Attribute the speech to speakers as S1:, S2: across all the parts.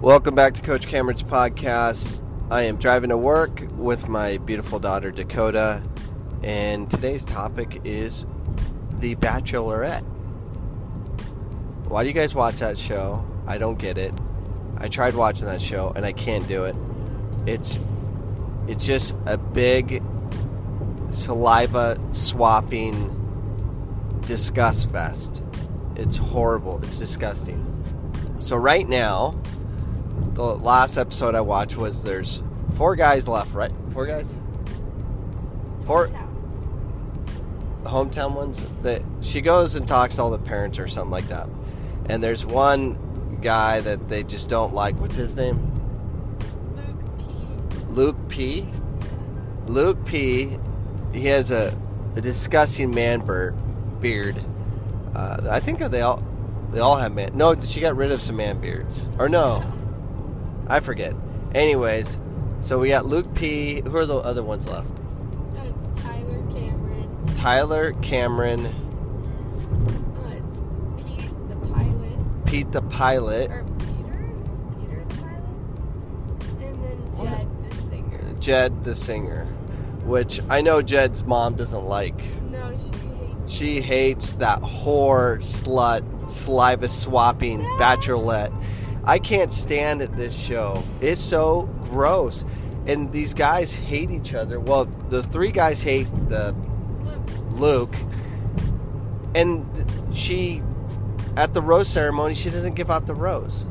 S1: Welcome back to Coach Cameron's podcast. I am driving to work with my beautiful daughter Dakota, and today's topic is The Bachelorette. Why do you guys watch that show? I don't get it. I tried watching that show and I can't do it. It's it's just a big saliva swapping disgust fest. It's horrible. It's disgusting. So right now, the last episode I watched was there's four guys left, right? Four guys? Four hometown ones that she goes and talks to all the parents or something like that. And there's one guy that they just don't like. What's his name?
S2: Luke P.
S1: Luke P. Luke P. He has a, a disgusting man beard. Uh, I think they all they all have man. No, she got rid of some man beards. Or no, I forget. Anyways, so we got Luke P. Who are the other ones left?
S2: It's Tyler Cameron.
S1: Tyler Cameron,
S2: Uh, it's Pete the pilot.
S1: Pete the pilot,
S2: Or Peter? Peter the pilot? And then
S1: What?
S2: Jed the singer.
S1: Jed the singer, which I know Jed's mom doesn't like.
S2: No, she hates
S1: She hates that whore, slut, saliva swapping bachelorette. I can't stand it, this show. It's so gross. And these guys hate each other. Well, the three guys hate the
S2: Luke.
S1: And she, at the rose ceremony, she doesn't give out the rose.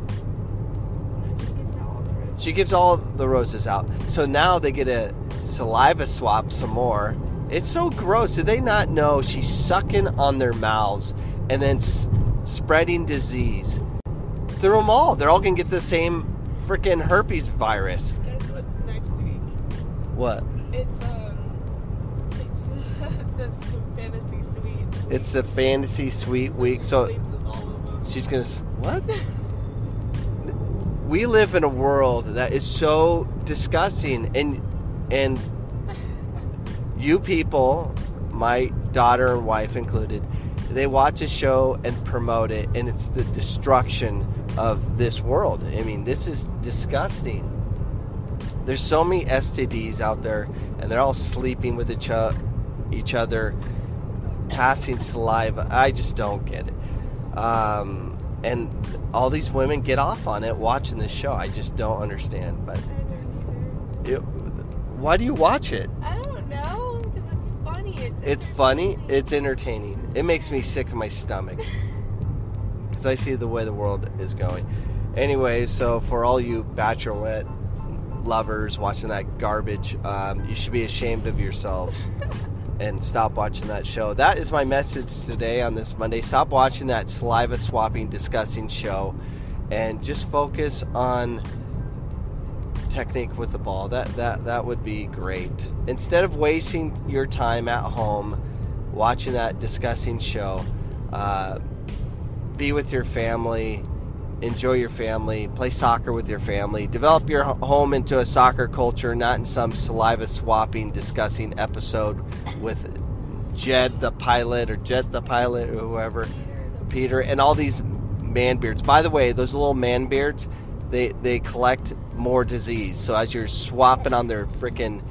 S2: She gives.
S1: She gives all the roses out. So now they get a saliva swap some more. It's so gross. Do they not know she's sucking on their mouths and then s- spreading disease through them all? They're all going to get the same freaking herpes virus.
S2: Guess what's next week?
S1: What?
S2: It's, um, it's the fantasy suite.
S1: It's the fantasy suite week. So
S2: with all of them.
S1: she's going to. What? we live in a world that is so disgusting and and you people my daughter and wife included they watch a show and promote it and it's the destruction of this world i mean this is disgusting there's so many stds out there and they're all sleeping with each, o- each other passing saliva i just don't get it um, and all these women get off on it watching this show i just don't understand but
S2: I don't
S1: it, why do you watch it.
S2: I don't know because it's funny. It,
S1: It's funny. It's entertaining. It makes me sick to my stomach because I see the way the world is going. Anyway, so for all you bachelorette lovers watching that garbage, um, you should be ashamed of yourselves and stop watching that show. That is my message today on this Monday. Stop watching that saliva swapping, disgusting show, and just focus on technique with the ball. That that that would be great. Instead of wasting your time at home watching that disgusting show, uh, be with your family, enjoy your family, play soccer with your family, develop your home into a soccer culture, not in some saliva swapping, disgusting episode with Jed the pilot or Jet the pilot or whoever. Peter, and all these man beards. By the way, those little man beards, they they collect more disease. So as you're swapping on their freaking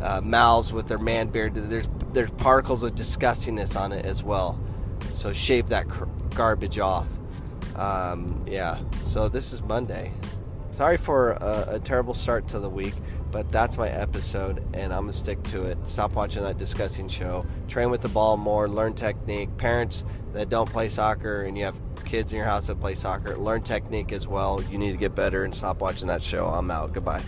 S1: uh, mouths with their man beard, there's there's particles of disgustingness on it as well. So shave that cr- garbage off. Um, yeah. So this is Monday. Sorry for a, a terrible start to the week, but that's my episode, and I'm gonna stick to it. Stop watching that disgusting show. Train with the ball more. Learn technique. Parents that don't play soccer and you have kids in your house that play soccer, learn technique as well. You need to get better and stop watching that show. I'm out. Goodbye.